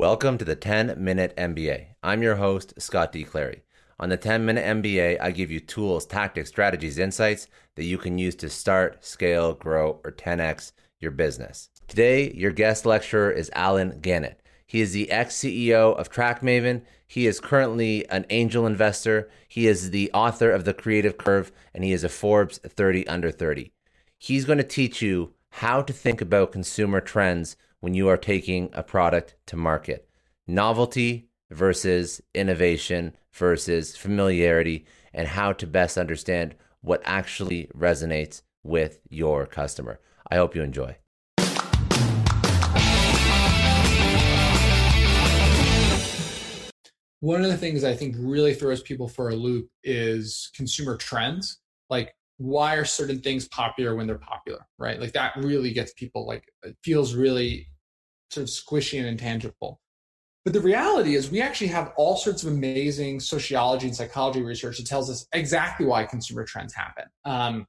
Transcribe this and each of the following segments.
Welcome to the 10 Minute MBA. I'm your host, Scott D. Clary. On the 10 Minute MBA, I give you tools, tactics, strategies, insights that you can use to start, scale, grow, or 10x your business. Today, your guest lecturer is Allen Gannett. He is the ex CEO of TrackMaven. He is currently an angel investor. He is the author of The Creative Curve, and he is a Forbes 30 Under 30. He's going to teach you how to think about consumer trends when you are taking a product to market. Novelty versus innovation versus familiarity, and how to best understand what actually resonates with your customer. I hope you enjoy. One of the things I think really throws people for a loop is consumer trends. Like, why are certain things popular when they're popular, right? Like, that really gets people, like, it feels really sort of squishy and intangible. But the reality is, we actually have all sorts of amazing sociology and psychology research that tells us exactly why consumer trends happen. Um,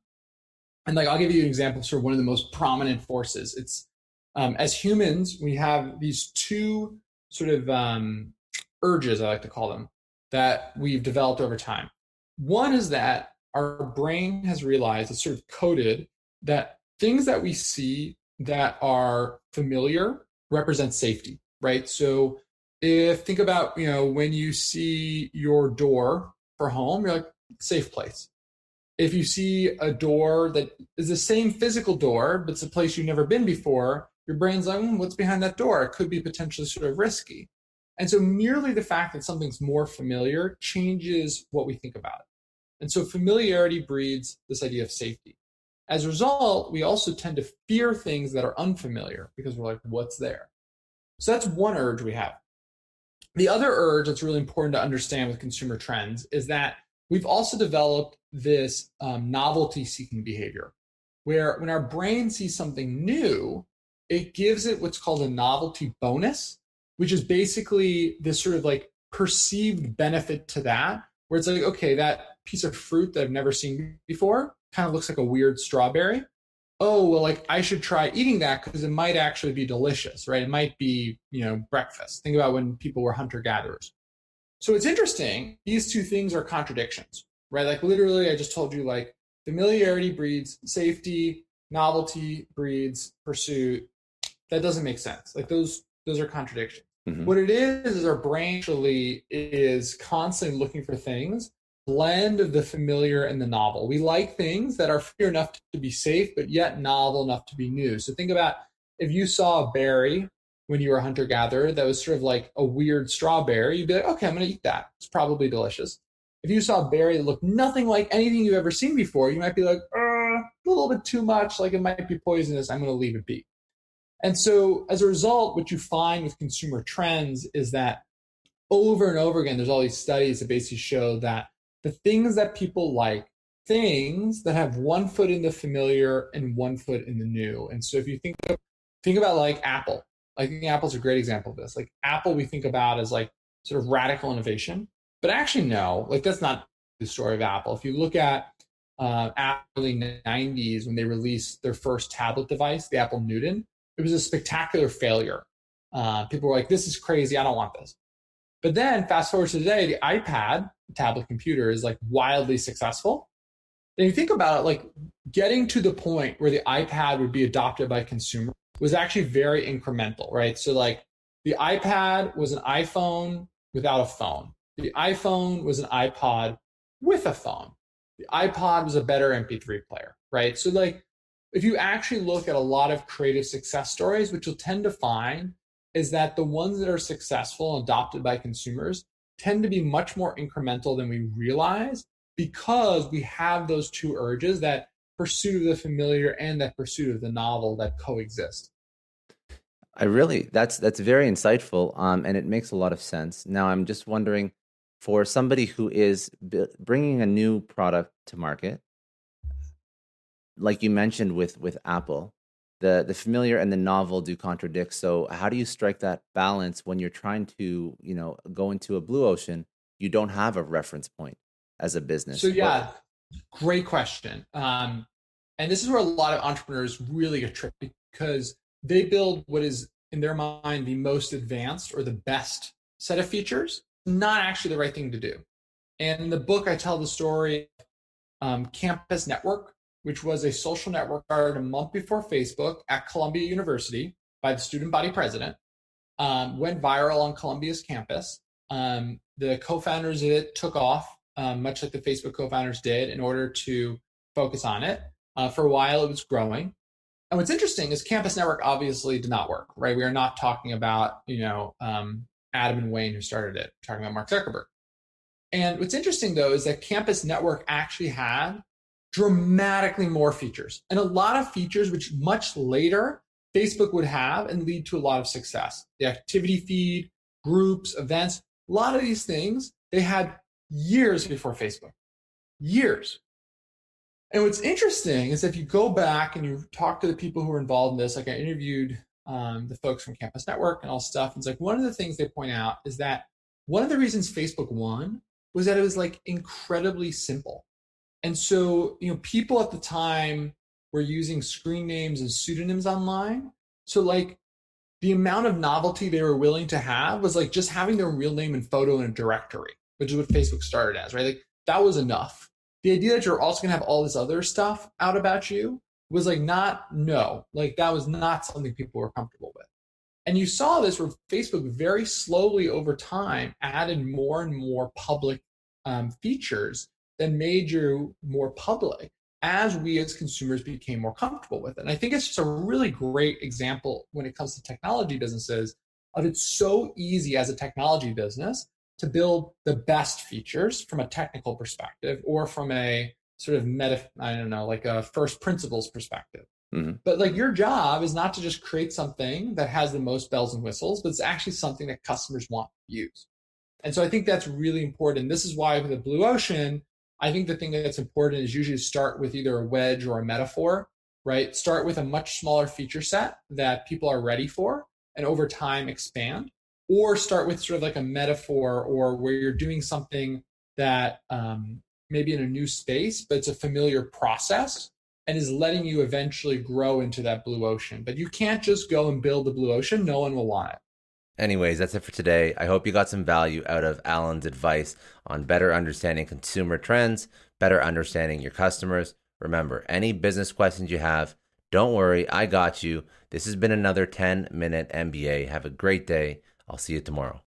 and like, I'll give you an example of one of the most prominent forces. It's um, as humans, we have these two sort of um, urges, I like to call them, that we've developed over time. One is that our brain has realized, it's sort of coded, that things that we see that are familiar represent safety, right? So if think about, you know, when you see your door for home, you're like, safe place. If you see a door that is the same physical door, but it's a place you've never been before, your brain's like, mm, what's behind that door? It could be potentially sort of risky. And so merely the fact that something's more familiar changes what we think about it. And so familiarity breeds this idea of safety. As a result, we also tend to fear things that are unfamiliar because we're like, what's there? So that's one urge we have. The other urge that's really important to understand with consumer trends is that we've also developed this um, novelty seeking behavior where when our brain sees something new, it gives it what's called a novelty bonus which is basically this sort of like perceived benefit to that, where it's like, okay, that piece of fruit that I've never seen before kind of looks like a weird strawberry. Oh, well, like I should try eating that because it might actually be delicious, right? It might be, you know, breakfast. Think about when people were hunter gatherers. So it's interesting. These two things are contradictions, right? Like literally, I just told you, like familiarity breeds safety, novelty breeds pursuit. That doesn't make sense. Like those, those are contradictions. Mm-hmm. What it is is our brain actually is constantly looking for things blend of the familiar and the novel. We like things that are familiar enough to be safe, but yet novel enough to be new. So think about if you saw a berry when you were a hunter gatherer that was sort of like a weird strawberry, you'd be like, okay, I'm going to eat that. It's probably delicious. If you saw a berry that looked nothing like anything you've ever seen before, you might be like, uh, a little bit too much, like it might be poisonous. I'm going to leave it be. And so as a result, what you find with consumer trends is that over and over again, there's all these studies that basically show that the things that people like, things that have one foot in the familiar and one foot in the new. And so if you think of, think about like Apple, I think Apple's a great example of this. Like Apple, we think about as like sort of radical innovation, but actually no, like that's not the story of Apple. If you look at uh, early 90s when they released their first tablet device, the Apple Newton, it was a spectacular failure. Uh, people were like, this is crazy. I don't want this. But then fast forward to today, the iPad, tablet computer, is like wildly successful. And you think about it, like getting to the point where the iPad would be adopted by consumers was actually very incremental, right? So like the iPad was an iPhone without a phone. The iPhone was an iPod with a phone. The iPod was a better MP3 player, right? So like if you actually look at a lot of creative success stories, which you'll tend to find is that the ones that are successful and adopted by consumers tend to be much more incremental than we realize because we have those two urges that pursuit of the familiar and that pursuit of the novel that coexist. I really that's that's very insightful, um, and it makes a lot of sense. Now I'm just wondering, for somebody who is b- bringing a new product to market, like you mentioned with with Apple, the the familiar and the novel do contradict. So how do you strike that balance when you're trying to, you know, go into a blue ocean? You don't have a reference point as a business. So yeah, great question. Um, and this is where a lot of entrepreneurs really get tricked because they build what is in their mind, the most advanced or the best set of features, not actually the right thing to do. And in the book, I tell the story um, Campus Network, which was a social network started a month before Facebook at Columbia University by the student body president, um, went viral on Columbia's campus. Um, the co-founders of it took off, um, much like the Facebook co-founders did, in order to focus on it. Uh, for a while, it was growing. And what's interesting is Campus Network obviously did not work, right? We are not talking about, you know, um, Adam and Wayne who started it, talking about Mark Zuckerberg. And what's interesting though is that Campus Network actually had dramatically more features and a lot of features which much later Facebook would have and lead to a lot of success. The activity feed, groups, events, a lot of these things they had years before Facebook. Years. And what's interesting is if you go back and you talk to the people who were involved in this, like I interviewed um, the folks from Campus Network and all stuff, and it's like one of the things they point out is that one of the reasons Facebook won was that it was like incredibly simple. And so, you know, people at the time were using screen names and pseudonyms online. So, like, the amount of novelty they were willing to have was like just having their real name and photo in a directory, which is what Facebook started as, right? Like, that was enough. The idea that you're also going to have all this other stuff out about you was like, not, no, like, that was not something people were comfortable with. And you saw this where Facebook very slowly over time added more and more public um, features that made you more public as we as consumers became more comfortable with it. And I think it's just a really great example when it comes to technology businesses of it's so easy as a technology business to build the best features from a technical perspective or from a sort of meta, I don't know, like a first principles perspective. Mm-hmm. But like your job is not to just create something that has the most bells and whistles, but it's actually something that customers want to use. And so I think that's really important. This is why with the blue ocean, I think the thing that's important is usually start with either a wedge or a metaphor, right? Start with a much smaller feature set that people are ready for and over time expand, or start with sort of like a metaphor or where you're doing something that um, maybe in a new space, but it's a familiar process and is letting you eventually grow into that blue ocean. But you can't just go and build the blue ocean, no one will want it. Anyways, that's it for today. I hope you got some value out of Allen's advice on better understanding consumer trends, better understanding your customers. Remember, any business questions you have, don't worry, I got you. This has been another 10 minute MBA. Have a great day. I'll see you tomorrow.